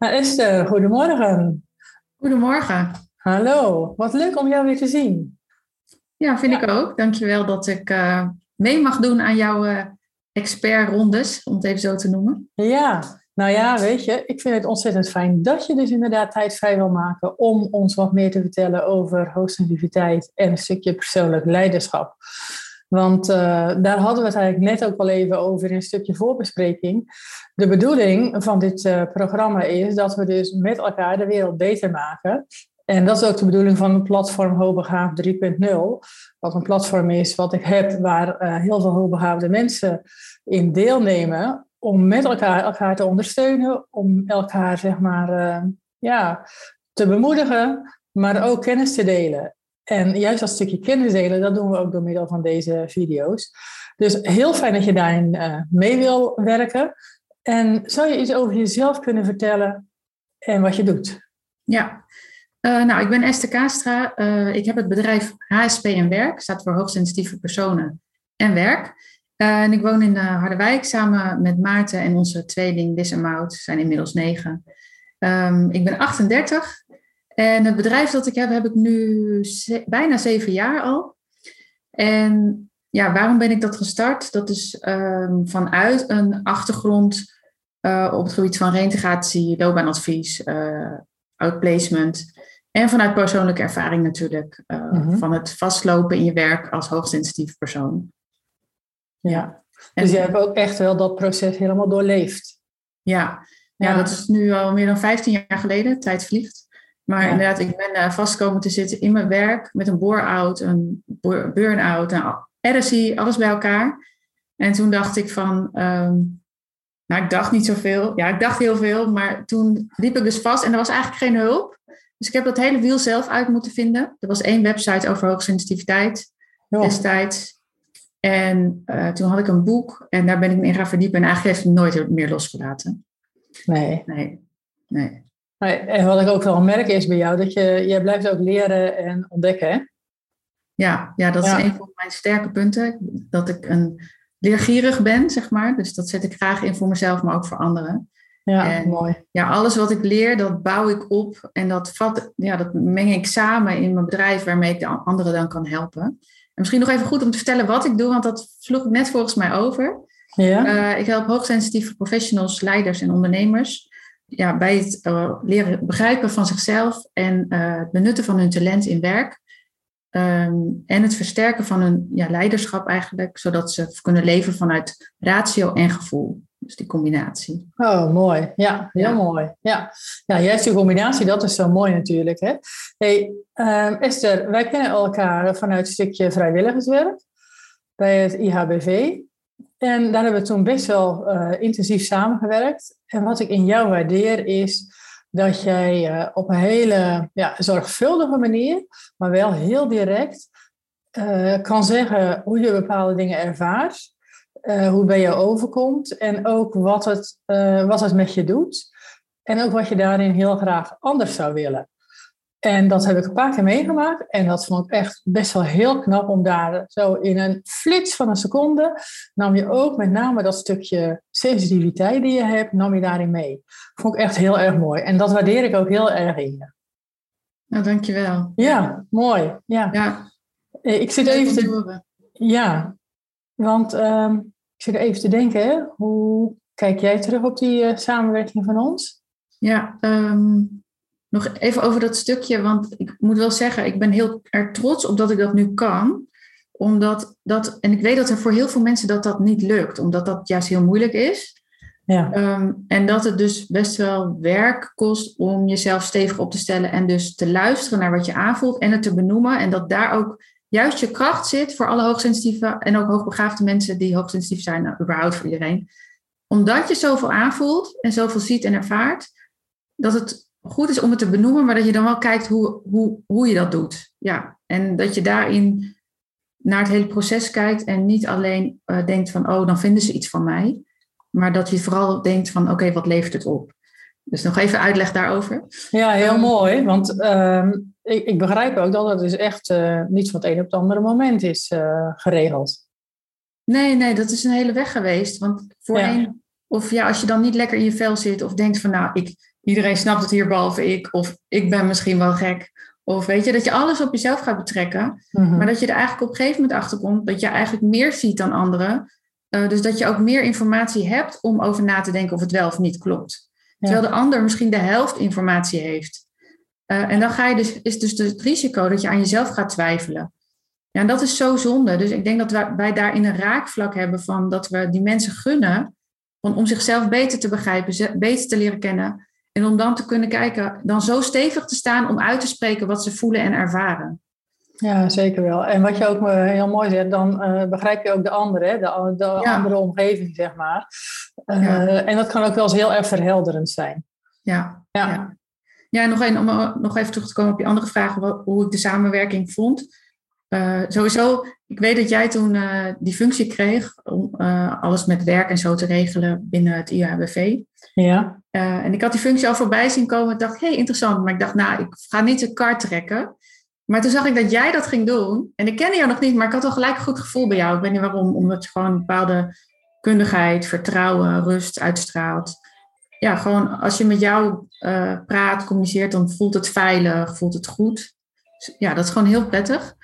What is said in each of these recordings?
Nou, Esther, goedemorgen. Goedemorgen. Hallo, wat leuk om jou weer te zien. Ja, vind ik ook. Dankjewel dat ik uh, mee mag doen aan jouw uh, expertrondes, om het even zo te noemen. Ja, nou ja, weet je, ik vind het ontzettend fijn dat je dus inderdaad tijd vrij wil maken om ons wat meer te vertellen over hoogsensitiviteit en een stukje persoonlijk leiderschap. Want uh, daar hadden we het eigenlijk net ook al even over in een stukje voorbespreking. De bedoeling van dit uh, programma is dat we dus met elkaar de wereld beter maken. En dat is ook de bedoeling van het platform Hoogbegaafd 3.0. Wat een platform is wat ik heb waar uh, heel veel hoogbegaafde mensen in deelnemen. Om met elkaar elkaar te ondersteunen. Om elkaar zeg maar ja, te bemoedigen. Maar ook kennis te delen. En juist dat stukje kennis delen, dat doen we ook door middel van deze video's. Dus heel fijn dat je daarin uh, mee wil werken. En zou je iets over jezelf kunnen vertellen en wat je doet? Ja, uh, nou, ik ben Esther Kaastra. Uh, ik heb het bedrijf HSP en Werk, staat voor hoogsensitieve personen en werk. en ik woon in Harderwijk samen met Maarten en onze tweeling Liz en Maud, zijn inmiddels negen. Um, ik ben 38 en het bedrijf dat ik heb, heb ik nu bijna zeven jaar al. En ja, waarom ben ik dat gestart? Dat is um, vanuit een achtergrond uh, op het gebied van reintegratie, loopbaanadvies, uh, outplacement. En vanuit persoonlijke ervaring natuurlijk. Uh, mm-hmm. Van het vastlopen in je werk als hoogsensitief persoon. Ja, en dus je hebt ook echt wel dat proces helemaal doorleefd. Ja. ja, ja, dat is nu al meer dan 15 jaar geleden. Tijd vliegt. Maar ja. inderdaad, ik ben uh, vastkomen te zitten in mijn werk met een bore-out, een burn-out, een RSI, alles bij elkaar. En toen dacht ik van, um, nou ik dacht niet zoveel. Ja, ik dacht heel veel, maar toen liep ik dus vast en er was eigenlijk geen hulp. Dus ik heb dat hele wiel zelf uit moeten vinden. Er was één website over hoogsensitiviteit ja. destijds. En uh, toen had ik een boek en daar ben ik me in gaan verdiepen. En eigenlijk heeft het nooit meer losgelaten. Nee. Nee. nee. En wat ik ook wel merk is bij jou, dat je, jij blijft ook leren en ontdekken, hè? Ja, ja dat is een van mijn sterke punten. Dat ik een leergierig ben, zeg maar. Dus dat zet ik graag in voor mezelf, maar ook voor anderen. Ja, en, mooi. Ja, alles wat ik leer, dat bouw ik op. En dat, vat, ja, dat meng ik samen in mijn bedrijf, waarmee ik de anderen dan kan helpen. En misschien nog even goed om te vertellen wat ik doe, want dat sloeg ik net volgens mij over. Ja. Uh, ik help hoogsensitieve professionals, leiders en ondernemers ja, bij het uh, leren begrijpen van zichzelf en uh, het benutten van hun talent in werk. Um, en het versterken van hun ja, leiderschap eigenlijk, zodat ze kunnen leven vanuit ratio en gevoel. Dus die combinatie. Oh, mooi. Ja, heel ja. mooi. Ja. ja, juist die combinatie, dat is zo mooi natuurlijk. Hè? Hey, um, Esther, wij kennen elkaar vanuit een stukje vrijwilligerswerk bij het IHBV. En daar hebben we toen best wel uh, intensief samengewerkt. En wat ik in jou waardeer is dat jij uh, op een hele ja, zorgvuldige manier, maar wel heel direct, uh, kan zeggen hoe je bepaalde dingen ervaart, hoe bij jou overkomt en ook wat het, wat het met je doet. En ook wat je daarin heel graag anders zou willen. En dat heb ik een paar keer meegemaakt. En dat vond ik echt best wel heel knap om daar zo in een flits van een seconde. nam je ook met name dat stukje sensitiviteit die je hebt, nam je daarin mee. Vond ik echt heel erg mooi. En dat waardeer ik ook heel erg in je. Nou, dankjewel. Ja, mooi. Ja. ja. Eh, ik zit even te. Ja, want um, ik zit even te denken, hoe kijk jij terug op die uh, samenwerking van ons? Ja, um nog even over dat stukje, want ik moet wel zeggen, ik ben heel erg trots op dat ik dat nu kan. Omdat dat, en ik weet dat er voor heel veel mensen dat dat niet lukt, omdat dat juist heel moeilijk is. Ja. Um, en dat het dus best wel werk kost om jezelf stevig op te stellen en dus te luisteren naar wat je aanvoelt en het te benoemen. En dat daar ook juist je kracht zit voor alle hoogsensitieve en ook hoogbegaafde mensen die hoogsensitief zijn, nou, überhaupt voor iedereen. Omdat je zoveel aanvoelt en zoveel ziet en ervaart, dat het goed is om het te benoemen, maar dat je dan wel kijkt hoe, hoe, hoe je dat doet. Ja, en dat je daarin naar het hele proces kijkt en niet alleen uh, denkt van, oh, dan vinden ze iets van mij. Maar dat je vooral denkt van, oké, wat levert het op? Dus nog even uitleg daarover. Ja, heel um, mooi. Want uh, ik, ik, begrijp ook dat het dus echt uh, niet van het een op het andere moment is uh, geregeld. Nee, nee, dat is een hele weg geweest. Want voorheen, ja. of ja, als je dan niet lekker in je vel zit of denkt van, nou, ik, iedereen snapt het hier behalve ik. Of ik ben misschien wel gek. Of weet je, dat je alles op jezelf gaat betrekken. Mhm. Maar dat je er eigenlijk op een gegeven moment achter komt dat je eigenlijk meer ziet dan anderen. Eh, dus dat je ook meer informatie hebt om over na te denken of het wel of niet klopt. Terwijl de ander misschien de helft informatie heeft. Eh, en dan ga je dus, is dus het risico dat je aan jezelf gaat twijfelen. Ja, en dat is zo zonde. Dus ik denk dat wij, wij daarin een raakvlak hebben van dat we die mensen gunnen van, om zichzelf beter te begrijpen, beter te leren kennen. En om dan te kunnen kijken, dan zo stevig te staan om uit te spreken wat ze voelen en ervaren. Ja, zeker wel. En wat je ook eh, heel mooi zegt, dan eh, begrijp je ook de andere, hè, de, de Ja. andere omgeving, zeg maar. Eh, Ja. En dat kan ook wel eens heel erg verhelderend zijn. Ja, Ja, ja. Ja, nog, een, om nog even terug te komen op je andere vragen, wat- hoe ik de samenwerking vond. Eh, sowieso, ik weet dat jij toen eh, die functie kreeg om eh, alles met werk en zo te regelen binnen het IHBV. ja. En ik had die functie al voorbij zien komen. Ik dacht, hé, hey, interessant. Maar ik dacht, nou, ik ga niet de kar trekken. Maar toen zag ik dat jij dat ging doen. En ik kende jou nog niet, maar ik had al gelijk een goed gevoel bij jou. Ik weet niet waarom, omdat je gewoon een bepaalde kundigheid, vertrouwen, rust uitstraalt. Ja, gewoon als je met jou praat, communiceert, dan voelt het veilig, voelt het goed. Dus ja, dat is gewoon heel prettig.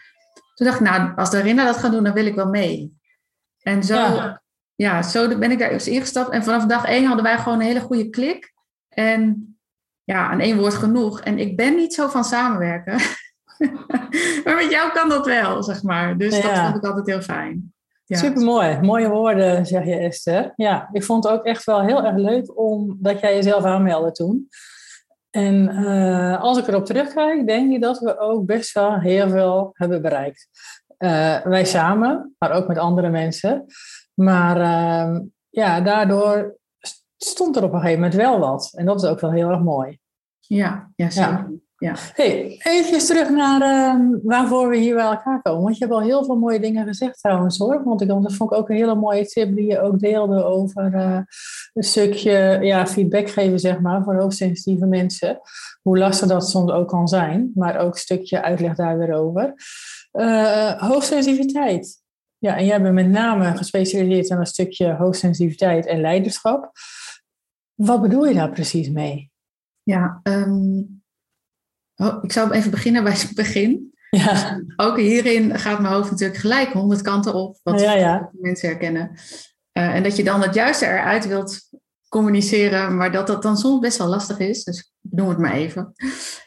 Toen dacht ik, nou, als Darina dat gaat doen, dan wil ik wel mee. En zo, Ja. ja. zo ben ik daar eens ingestapt. En vanaf dag één hadden wij gewoon een hele goede klik. En ja, aan één woord genoeg. En ik ben niet zo van samenwerken. maar met jou kan dat wel, zeg maar. Dus dat vond ik altijd heel fijn. Ja. Supermooi. Mooie woorden, zeg je Esther. Ja, ik vond het ook echt wel heel erg leuk omdat jij jezelf aanmeldde toen. En eh, als ik erop terugkijk, denk ik dat we ook best wel heel veel hebben bereikt. Eh, wij samen, maar ook met andere mensen. Maar ehm, ja, daardoor stond er op een gegeven moment wel wat. En dat is ook wel heel erg mooi. Ja, ja, zeker. Ja. Hey, even terug naar ehm, waarvoor we hier bij elkaar komen. Want je hebt al heel veel mooie dingen gezegd trouwens hoor. Want ik, dat vond ik ook een hele mooie tip die je ook deelde over eh, een stukje ja, feedback geven zeg maar voor hoogsensitieve mensen. Hoe lastig dat soms ook kan zijn. Maar ook een stukje uitleg daar weer over. Eh, hoogsensitiviteit. Ja, en jij bent met name gespecialiseerd in een stukje hoogsensitiviteit en leiderschap. Wat bedoel je daar precies mee? Ja, ehm, oh, ik zou even beginnen bij het begin. Ja, Ook hierin gaat mijn hoofd natuurlijk gelijk honderd kanten op, wat Ja, ja. mensen herkennen. Eh, en dat je dan het juiste eruit wilt communiceren, maar dat dat dan soms best wel lastig is. Dus noem het maar even.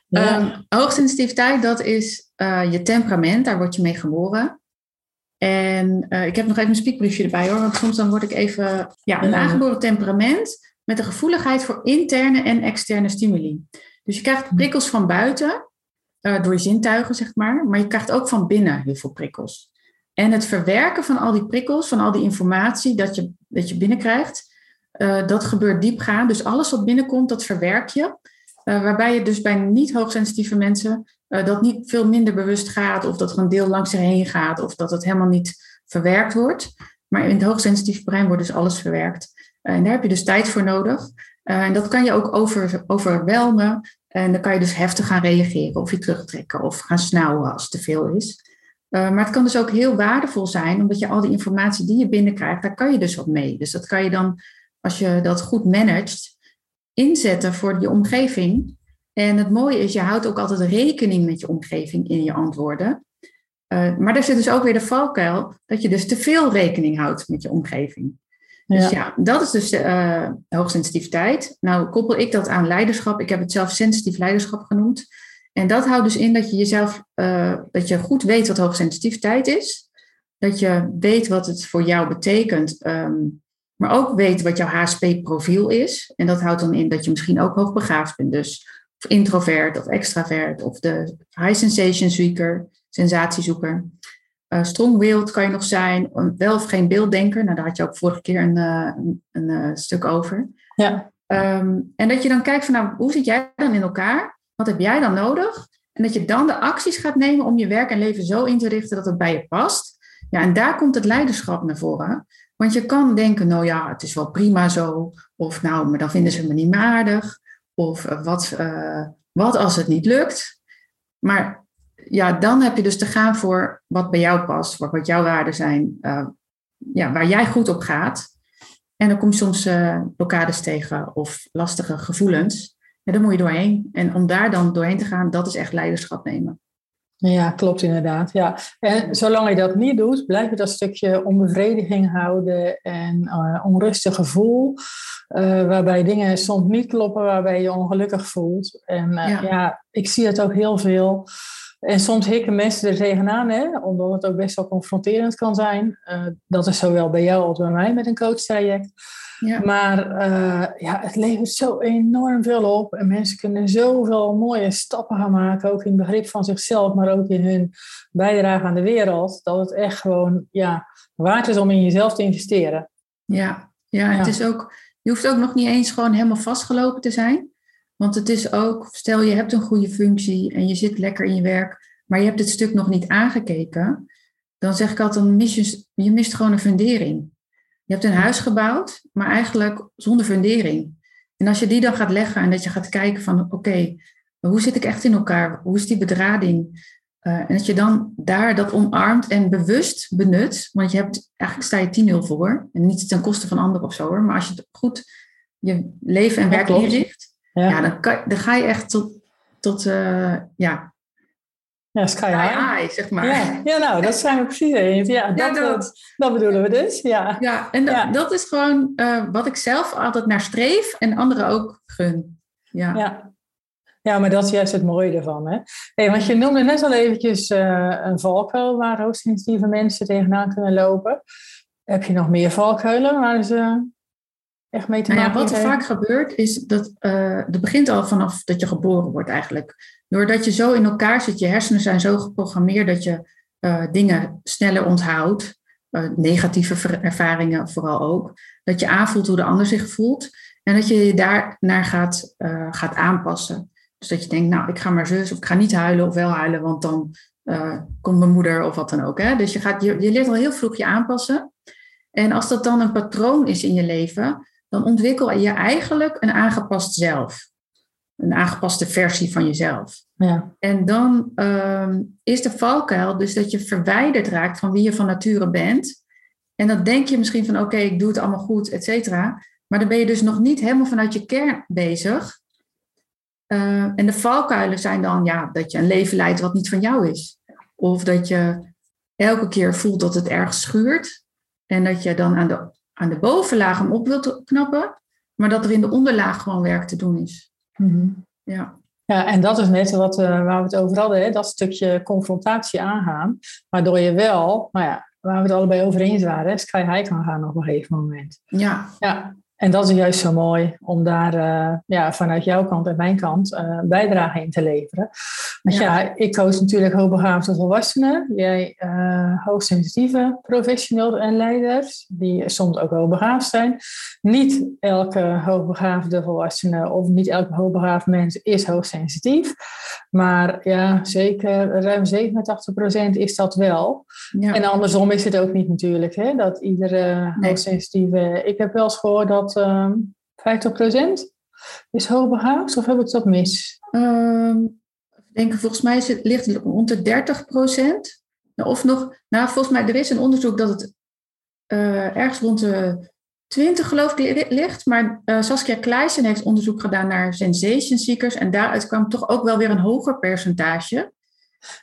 Ehm, hoogsensitiviteit, dat is eh, je temperament, daar word je mee geboren. En eh, ik heb nog even een spiekbriefje erbij hoor, want soms dan word ik even... Ja, een Ja. aangeboren temperament met een gevoeligheid voor interne en externe stimuli. Dus je krijgt prikkels van buiten, eh, door je zintuigen zeg maar, maar je krijgt ook van binnen heel veel prikkels. En het verwerken van al die prikkels, van al die informatie dat je, dat je binnenkrijgt, eh, dat gebeurt diepgaand. Dus alles wat binnenkomt, dat verwerk je. Eh, waarbij je dus bij niet hoogsensitieve mensen dat niet veel minder bewust gaat, of dat er een deel langs je heen gaat, of dat het helemaal niet verwerkt wordt. Maar in het hoogsensitieve brein wordt dus alles verwerkt. En daar heb je dus tijd voor nodig. Eh, en dat kan je ook over, overwelmen. En dan kan je dus heftig gaan reageren, of je terugtrekken, of gaan snauwen als het te veel is. Eh, maar het kan dus ook heel waardevol zijn, omdat je al die informatie die je binnenkrijgt, daar kan je dus wat mee. Dus dat kan je dan, als je dat goed managt, inzetten voor je omgeving. En het mooie is, je houdt ook altijd rekening met je omgeving in je antwoorden. Uh, maar daar zit dus ook weer de valkuil, dat je dus te veel rekening houdt met je omgeving. Dus ja, dat is dus uh, hoogsensitiviteit. Nou koppel ik dat aan leiderschap. Ik heb het zelf sensitief leiderschap genoemd. En dat houdt dus in dat je jezelf, uh, dat je goed weet wat hoogsensitiviteit is. Dat je weet wat het voor jou betekent. Um, maar ook weet wat jouw HSP-profiel is. En dat houdt dan in dat je misschien ook hoogbegaafd bent. Dus of introvert of extravert. Of de high sensation seeker, sensatiezoeker. Uh, strong-willed kan je nog zijn. Wel of geen beelddenker. Nou, daar had je ook vorige keer een, een, een uh, stuk over. Ja. Um, en dat je dan kijkt van, nou, hoe zit jij dan in elkaar? Wat heb jij dan nodig? En dat je dan de acties gaat nemen om je werk en leven zo in te richten dat het bij je past. Ja, en daar komt het leiderschap naar voren. Want je kan denken, nou ja, het is wel prima zo. Of nou, maar dan vinden ze me niet meer aardig. Of uh, wat, uh, wat als het niet lukt. Maar ja, dan heb je dus te gaan voor wat bij jou past. Wat, wat jouw waarden zijn. Uh, ja, waar jij goed op gaat. En dan kom je soms blokkades tegen of lastige gevoelens. ja, daar moet je doorheen. En om daar dan doorheen te gaan, dat is echt leiderschap nemen. Ja, klopt inderdaad. Ja. En zolang je dat niet doet, blijf je dat stukje onbevrediging houden en uh, onrustig gevoel, uh, waarbij dingen soms niet kloppen, waarbij je je ongelukkig voelt. En uh, ja. ja. ik zie het ook heel veel. En soms hikken mensen er tegenaan, hè, omdat het ook best wel confronterend kan zijn. dat is zowel bij jou als bij mij met een coachtraject. Ja. Maar uh, ja, het levert zo enorm veel op. En mensen kunnen zoveel mooie stappen gaan maken. Ook in het begrip van zichzelf, maar ook in hun bijdrage aan de wereld. Dat het echt gewoon ja, waard is om in jezelf te investeren. Ja, ja, het is ook, je hoeft ook nog niet eens gewoon helemaal vastgelopen te zijn. Want het is ook, stel je hebt een goede functie en je zit lekker in je werk, maar je hebt het stuk nog niet aangekeken. Dan zeg ik altijd, mis je, je mist gewoon een fundering. Je hebt een huis gebouwd, maar eigenlijk zonder fundering. En als je die dan gaat leggen en dat je gaat kijken van oké, hoe zit ik echt in elkaar? Hoe is die bedrading? Uh, en dat je dan daar dat omarmt en bewust benut. Want je hebt, eigenlijk sta je 10-0 voor. En niet ten koste van anderen of zo hoor. Maar als je het goed je leven en werk inricht. Ja. ja, dan, kan, dan ga je echt tot, tot uh, ja, ja, sky high. zeg maar. Ja, ja, nou, dat zijn we precies eens. Ja, dat, dat, dat, bedoelen we dus. Ja, ja en dat, dat is gewoon uh, wat ik zelf altijd naar streef en anderen ook gun. Ja. ja. Ja, maar dat is juist het mooie ervan. Hè? Hey, want je noemde net al eventjes uh, een valkuil waar hoogsensitieve mensen tegenaan kunnen lopen. Heb je nog meer valkuilen waar ze echt mee te nou maken ja, Wat er vaak gebeurt is dat uh, dat begint al vanaf dat je geboren wordt eigenlijk. Doordat je zo in elkaar zit, je hersenen zijn zo geprogrammeerd dat je uh, dingen sneller onthoudt. Uh, negatieve ervaringen vooral ook. Dat je aanvoelt hoe de ander zich voelt. En dat je je daarnaar gaat, gaat aanpassen. Dus dat je denkt, nou, ik ga maar zus of ik ga niet huilen of wel huilen, want dan komt mijn moeder of wat dan ook. Hè? Dus je, gaat, je, je leert al heel vroeg je aanpassen. En als dat dan een patroon is in je leven, dan ontwikkel je eigenlijk een aangepast zelf een aangepaste versie van jezelf. Ja. En dan ehm, is de valkuil dus dat je verwijderd raakt van wie je van nature bent. En dan denk je misschien van oké, ik doe het allemaal goed, et cetera. Maar dan ben je dus nog niet helemaal vanuit je kern bezig. Uh, en de valkuilen zijn dan ja, dat je een leven leidt wat niet van jou is. Of dat je elke keer voelt dat het ergens schuurt. En dat je dan aan de, aan de bovenlaag hem op wilt knappen. Maar dat er in de onderlaag gewoon werk te doen is. Mhm. Ja. Ja, en dat is net wat, uh, waar we het over hadden, hè? dat stukje confrontatie aangaan, waardoor je wel, nou ja, waar we het allebei over eens waren, sky high kan gaan op een gegeven moment. Ja. ja. En dat is juist zo mooi om daar uh, ja, vanuit jouw kant en mijn kant uh, bijdrage in te leveren. Want ja, ja ik coach natuurlijk hoogbegaafde volwassenen. Jij uh, hoogsensitieve professionals en leiders, die soms ook hoogbegaafd zijn. Niet elke hoogbegaafde volwassene of niet elke hoogbegaafd mens is hoogsensitief. Maar ja, zeker ruim 87% is dat wel. Ja. En andersom is het ook niet natuurlijk. Hè? Dat iedere nee. hoogsensitieve... Ik heb wel eens gehoord dat uh, 50% is hoogbegaafd. Of heb ik dat mis? Um, ik denk, volgens mij het, ligt het rond de 30%. Of nog... Nou, volgens mij er is een onderzoek dat het uh, ergens rond de 20 geloof ik ligt. Maar uh, Saskia Kleijsen heeft onderzoek gedaan naar sensation seekers. En daaruit kwam toch ook wel weer een hoger percentage.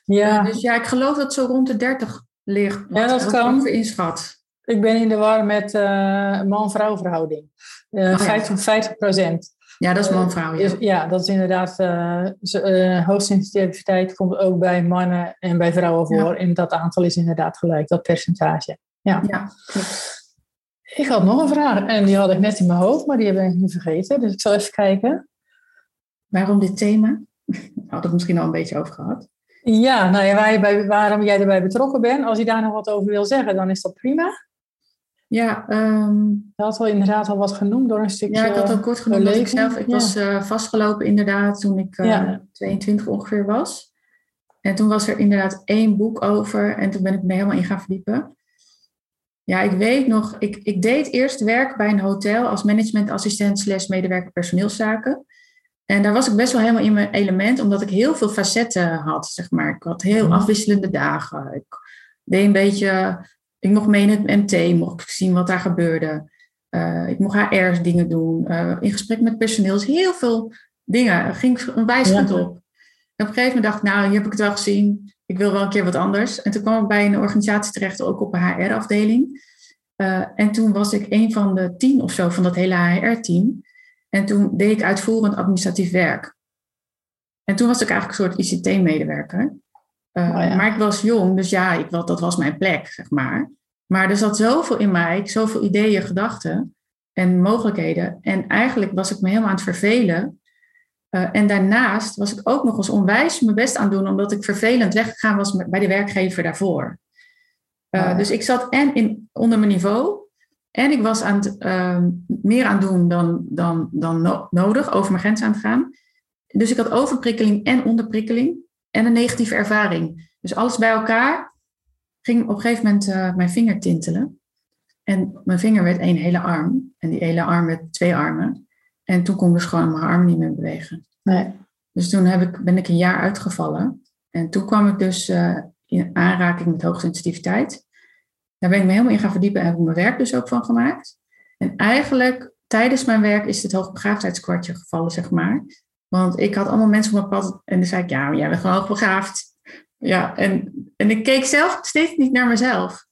Ja. Uh, dus ja, ik geloof dat zo rond de 30 ligt. Ja, dat kan. inschat. Ik ben in de war met uh, man-vrouw verhouding. Oh, 50, 50 procent. Ja, dat is man-vrouw. Ja. ja. dat is inderdaad. Uh, hoogsensitiviteit komt ook bij mannen en bij vrouwen voor. Ja. En dat aantal is inderdaad gelijk, dat percentage. Ja. ja. Ik had nog een vraag en die had ik net in mijn hoofd, maar die heb ik niet vergeten. Dus ik zal even kijken. Waarom dit thema? Had ik misschien al een beetje over gehad. Ja, nou ja, waar bij, waarom jij erbij betrokken bent. Als je daar nog wat over wil zeggen, dan is dat prima. Ja, um, je had al inderdaad al wat genoemd door een stukje. Ja, ik had al kort genoemd dat ik zelf. Ik ja. was uh, vastgelopen inderdaad toen ik uh, ja. 22 ongeveer was. En toen was er inderdaad één boek over en toen ben ik me helemaal in gaan verdiepen. Ja, ik weet nog, ik, ik deed eerst werk bij een hotel als managementassistent slash medewerker personeelszaken. En daar was ik best wel helemaal in mijn element, omdat ik heel veel facetten had, zeg maar. Ik had heel mhm. afwisselende dagen. Ik deed een beetje, ik mocht mee in het MT, mocht ik zien wat daar gebeurde. Uh, ik mocht HR dingen doen, uh, in gesprek met personeel. Dus heel veel dingen. ging een wijsgoed op. En op een gegeven moment dacht ik, nou, hier heb ik het wel gezien. Ik wil wel een keer wat anders. En toen kwam ik bij een organisatie terecht, ook op een HR-afdeling. en toen was ik een van de tien of zo van dat hele HR-team. En toen deed ik uitvoerend administratief werk. En toen was ik eigenlijk een soort ICT-medewerker. Uh, Maar ik was jong, dus ja, ik, dat was mijn plek, zeg maar. Maar er zat zoveel in mij, zoveel ideeën, gedachten en mogelijkheden. En eigenlijk was ik me helemaal aan het vervelen. Uh, en daarnaast was ik ook nog eens onwijs mijn best aan doen, omdat ik vervelend weggegaan was bij de werkgever daarvoor. Uh, Dus ik zat en in, onder mijn niveau, en ik was aan het, uh, meer aan het doen dan, dan, dan no nodig, over mijn grens aan het gaan. Dus ik had overprikkeling en onderprikkeling en een negatieve ervaring. Dus alles bij elkaar ging op een gegeven moment uh, mijn vinger tintelen. En mijn vinger werd één hele arm. En die hele arm werd twee armen. En toen kon ik dus gewoon mijn arm niet meer bewegen. Nee. Dus toen heb ik, ben ik een jaar uitgevallen. En toen kwam ik dus uh, in aanraking met hoogsensitiviteit. Daar ben ik me helemaal in gaan verdiepen en heb ik mijn werk dus ook van gemaakt. En eigenlijk tijdens mijn werk is het hoogbegaafdheidskwartje gevallen, zeg maar. Want ik had allemaal mensen op mijn pad en dan zei ik, ja, maar jij bent gewoon hoogbegaafd. Ja, en, en ik keek zelf steeds niet naar mezelf.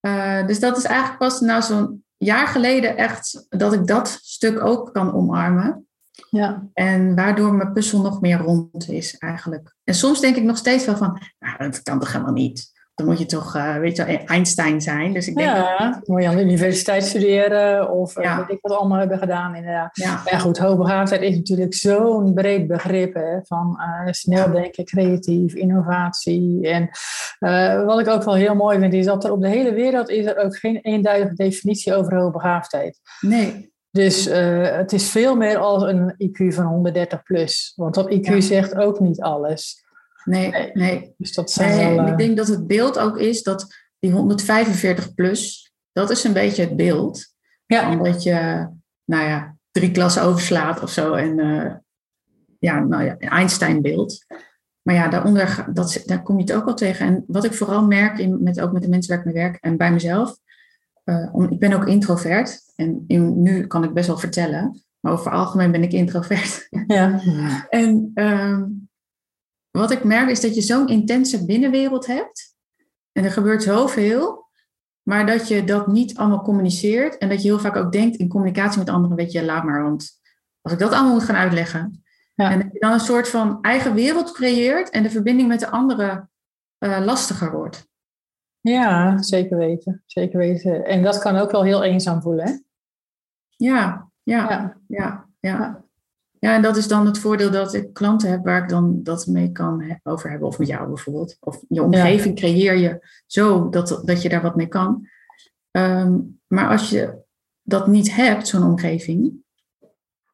Uh, dus dat is eigenlijk pas nou zo'n jaar geleden echt dat ik dat stuk ook kan omarmen. Ja. En waardoor mijn puzzel nog meer rond is eigenlijk. En soms denk ik nog steeds wel van, nou, dat kan toch helemaal niet dan moet je toch, uh, weet je Einstein zijn. Dus ik denk ja, dat... moet je aan de universiteit studeren of uh, weet ik wat allemaal hebben gedaan inderdaad. Ja, ja goed, hoogbegaafdheid is natuurlijk zo'n breed begrip hè, van uh, snel denken, creatief, innovatie. En wat ik ook wel heel mooi vind is dat er op de hele wereld is er ook geen eenduidige definitie over hoogbegaafdheid. Nee. Dus het is veel meer als een IQ van 130 plus. Want dat IQ zegt ook niet alles. Nee, nee. Dus dat zijn nee, wel, Ik eh, denk dat het beeld ook is dat die 145 plus, dat is een beetje het beeld. Ja. Omdat je, nou ja, drie klassen overslaat of zo. En uh, ja, nou ja, Einstein-beeld. Maar ja, daaronder, dat, daar kom je het ook al tegen. En wat ik vooral merk, in, met, ook met de mensen waar ik mee werk en bij mezelf. Uh, om, ik ben ook introvert. En in, nu kan ik best wel vertellen. Maar over algemeen ben ik introvert. Ja. en uh, wat ik merk is dat je zo'n intense binnenwereld hebt. En er gebeurt zoveel. Maar dat je dat niet allemaal communiceert. En dat je heel vaak ook denkt in communicatie met anderen. Weet je, laat maar. Want als ik dat allemaal moet gaan uitleggen. Ja. En dat je dan een soort van eigen wereld creëert. En de verbinding met de anderen uh, lastiger wordt. Ja, zeker weten. Zeker weten. En dat kan ook wel heel eenzaam voelen, hè? Ja, ja, ja. ja, ja. Ja, en dat is dan het voordeel dat ik klanten heb waar ik dan dat mee kan over hebben. Of met jou bijvoorbeeld. Of je omgeving creëer je zo dat, dat je daar wat mee kan. Ehm, maar als je dat niet hebt, zo'n omgeving,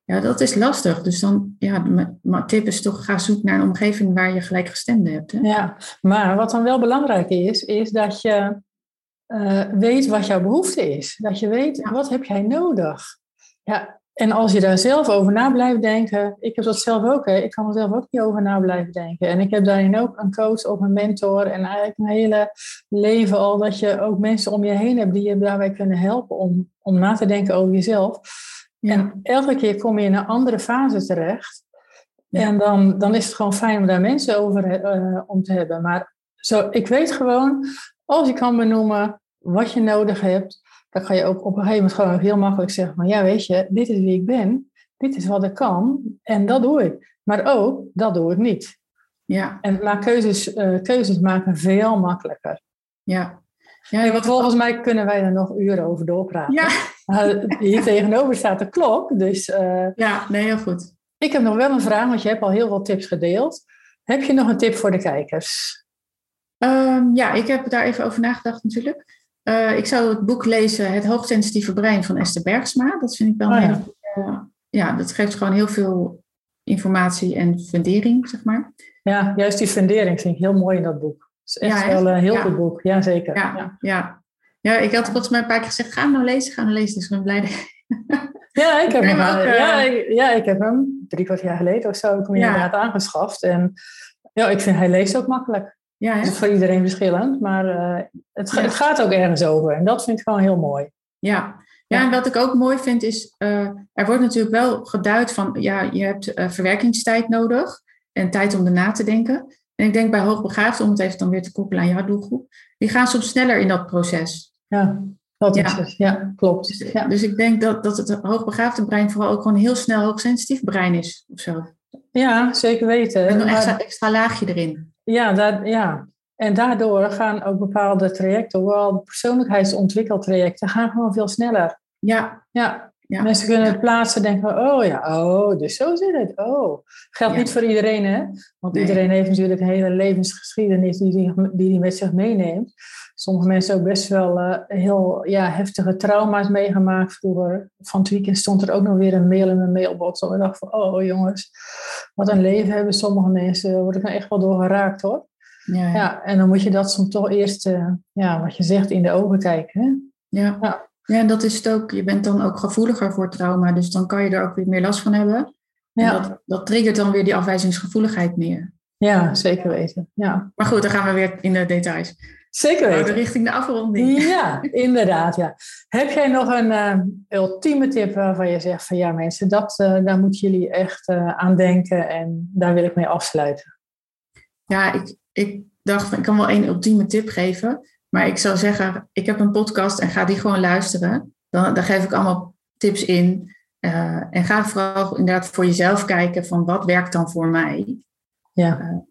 ja, dat is lastig. Dus dan, ja, mijn tip is toch, ga zoeken naar een omgeving waar je gelijkgestemde hebt. Hè? Ja, maar wat dan wel belangrijk is, is dat je uh, weet wat jouw behoefte is. Dat je weet, wat heb jij nodig? Ja, en als je daar zelf over na blijft denken, ik heb dat zelf ook, hè, ik kan er zelf ook niet over na blijven denken. En ik heb daarin ook een coach of een mentor en eigenlijk een hele leven al dat je ook mensen om je heen hebt die je daarbij kunnen helpen om, om na te denken over jezelf. En elke keer kom je in een andere fase terecht. En dan, dan is het gewoon fijn om daar mensen over uh, om te hebben. Maar zo, ik weet gewoon, als je kan benoemen wat je nodig hebt, dan ga je ook op een gegeven moment gewoon heel makkelijk zeggen van ja, weet je, dit is wie ik ben, dit is wat ik kan en dat doe ik. Maar ook, dat doe ik niet. Ja. En maar keuzes, uh, keuzes maken veel makkelijker. Ja. Ja, want volgens mij kunnen wij er nog uren over doorpraten. Ja. Uh, hier tegenover staat de klok, dus... Uh, ja, nee, heel goed. Ik heb nog wel een vraag, want je hebt al heel veel tips gedeeld. Heb je nog een tip voor de kijkers? Um, ja, ik heb daar even over nagedacht natuurlijk. Uh, ik zou het boek lezen Het hoogsensitieve brein van Esther Bergsma. Dat vind ik wel oh, ja. Uh, ja, dat geeft gewoon heel veel informatie en fundering, zeg maar. Ja, juist die fundering vind ik heel mooi in dat boek. Het is echt ja, wel een heel goed boek, ja zeker. Ja, ja. ja. ik had volgens mij een paar keer gezegd, ga hem nou lezen, ga hem lezen. Dus ik ben blij Ja, ik heb hem, ook, uh, ja, ik, ja, ik heb hem drie kwart jaar geleden of zo ik hem inderdaad aangeschaft. En ja, ik vind hij leest ook makkelijk. Ja, het is voor iedereen verschillend, maar uh, het, het, gaat ook ergens over. En dat vind ik gewoon heel mooi. Ja, Ja, en wat ik ook mooi vind is, uh, er wordt natuurlijk wel geduid van, ja, je hebt uh, verwerkingstijd nodig en tijd om erna te denken. En ik denk bij hoogbegaafden, om het even dan weer te koppelen aan jouw doelgroep, die gaan soms sneller in dat proces. Ja, dat is. Ja, klopt. Dus, ja. dus ik denk dat, dat het hoogbegaafde brein vooral ook gewoon heel snel hoogsensitief brein is of zo. Ja, zeker weten. En een extra, extra laagje erin. Ja, dat, ja, en daardoor gaan ook bepaalde trajecten, hoewel persoonlijkheidsontwikkeltrajecten, gaan gewoon veel sneller. Ja. Ja. ja. Mensen kunnen het plaatsen denken, oh ja, oh, dus zo zit het. Oh. Geldt Ja. niet voor iedereen, hè? Want Nee. iedereen heeft natuurlijk een hele levensgeschiedenis die die, die die met zich meeneemt. Sommige mensen ook best wel eh, heel ja, heftige trauma's meegemaakt vroeger. Van het weekend stond er ook nog weer een mail in mijn mailbox. En ik dacht van, oh jongens, wat een leven hebben sommige mensen. Daar word ik nou echt wel door geraakt hoor. Ja, ja. Ja, en dan moet je dat soms toch eerst, eh, ja, wat je zegt, in de ogen kijken. Hè? Ja. Ja. ja, en dat is het ook. Je bent dan ook gevoeliger voor trauma, dus dan kan je er ook weer meer last van hebben. Ja. En dat, dat triggert dan weer die afwijzingsgevoeligheid meer. Ja, zeker weten. Ja, Maar goed, dan gaan we weer in de details. zeker We weten. richting de afronding. Ja, inderdaad. Ja. Heb jij nog een eh, ultieme tip waarvan je zegt van ja mensen, dat, eh, daar moeten jullie echt eh, aan denken en daar wil ik mee afsluiten. Ja, ik, ik dacht, van, ik kan wel één ultieme tip geven. Maar ik zou zeggen, ik heb een podcast en ga die gewoon luisteren. Dan, daar geef ik allemaal tips in. Eh, en ga vooral inderdaad voor jezelf kijken van wat werkt dan voor mij. Ja,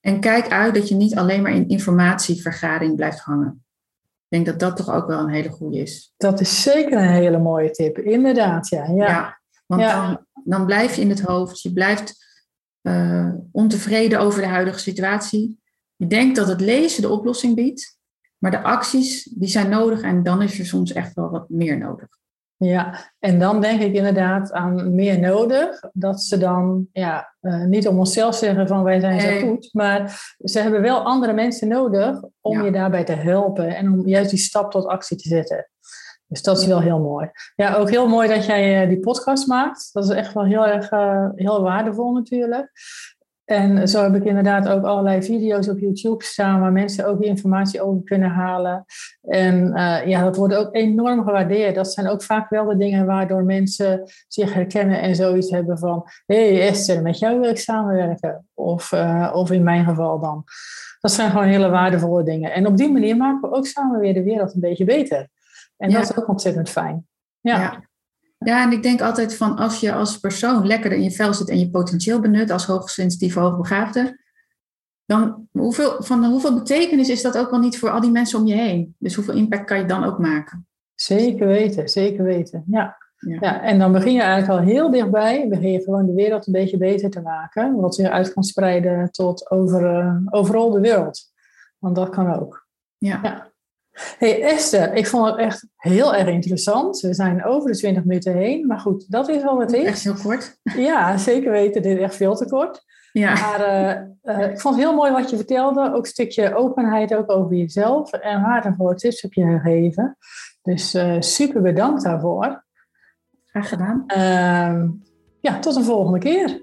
En kijk uit dat je niet alleen maar in informatievergaring blijft hangen. Ik denk dat dat toch ook wel een hele goede is. dat is zeker een hele mooie tip. Inderdaad, ja. ja. want Ja. Dan, dan blijf je in het hoofd. Je blijft eh, ontevreden over de huidige situatie. Je denkt dat het lezen de oplossing biedt. Maar de acties die zijn nodig en dan is er soms echt wel wat meer nodig. Ja, en dan denk ik inderdaad aan meer nodig. Dat ze dan ja, eh, niet om onszelf zeggen van wij zijn zo goed. Maar ze hebben wel andere mensen nodig om Ja. je daarbij te helpen. En om juist die stap tot actie te zetten. Dus dat is wel heel mooi. Ja, ook heel mooi dat jij eh, die podcast maakt. Dat is echt wel heel erg eh, heel waardevol natuurlijk. En zo heb ik inderdaad ook allerlei video's op YouTube staan waar mensen ook informatie over kunnen halen. En eh, ja, dat wordt ook enorm gewaardeerd. Dat zijn ook vaak wel de dingen waardoor mensen zich herkennen en zoiets hebben van... Hé hey Esther, met jou wil ik samenwerken. Of, eh, of in mijn geval dan. Dat zijn gewoon hele waardevolle dingen. En op die manier maken we ook samen weer de wereld een beetje beter. En Ja. dat is ook ontzettend fijn. Ja, Ja. Ja, en ik denk altijd van als je als persoon lekker in je vel zit en je potentieel benut als hoogsensitieve, hoogbegaafde, dan hoeveel, van hoeveel betekenis is dat ook wel niet voor al die mensen om je heen? Dus hoeveel impact kan je dan ook maken? zeker weten, zeker weten. Ja. Ja. Ja, en dan begin je eigenlijk al heel dichtbij. Begin je gewoon de wereld een beetje beter te maken. Wat zich uit kan spreiden tot over, eh, overal de wereld. Want dat kan ook. Ja. Ja. Hey Esther, ik vond het echt heel erg interessant. We zijn over de 20 minuten heen. Maar goed, dat is al wat het Echt is. heel kort. Ja, zeker weten. Dit is echt veel te kort. Ja. Maar eh, eh, ik vond het heel mooi wat je vertelde. Ook een stukje openheid ook over jezelf. En waardevolle tips heb je gegeven. Dus eh, super bedankt daarvoor. Graag gedaan. Ehm, ja, tot een volgende keer.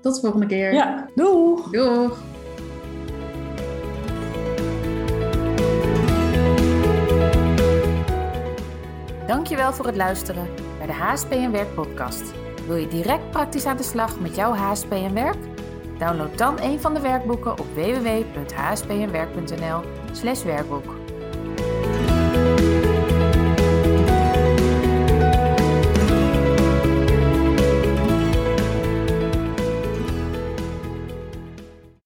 Tot de volgende keer. Ja, doeg! Doeg! Dankjewel voor het luisteren naar de HSP en Werk podcast. Wil je direct praktisch aan de slag met jouw HSP en Werk? Download dan een van de werkboeken op www.hspenwerk.nl/werkboek.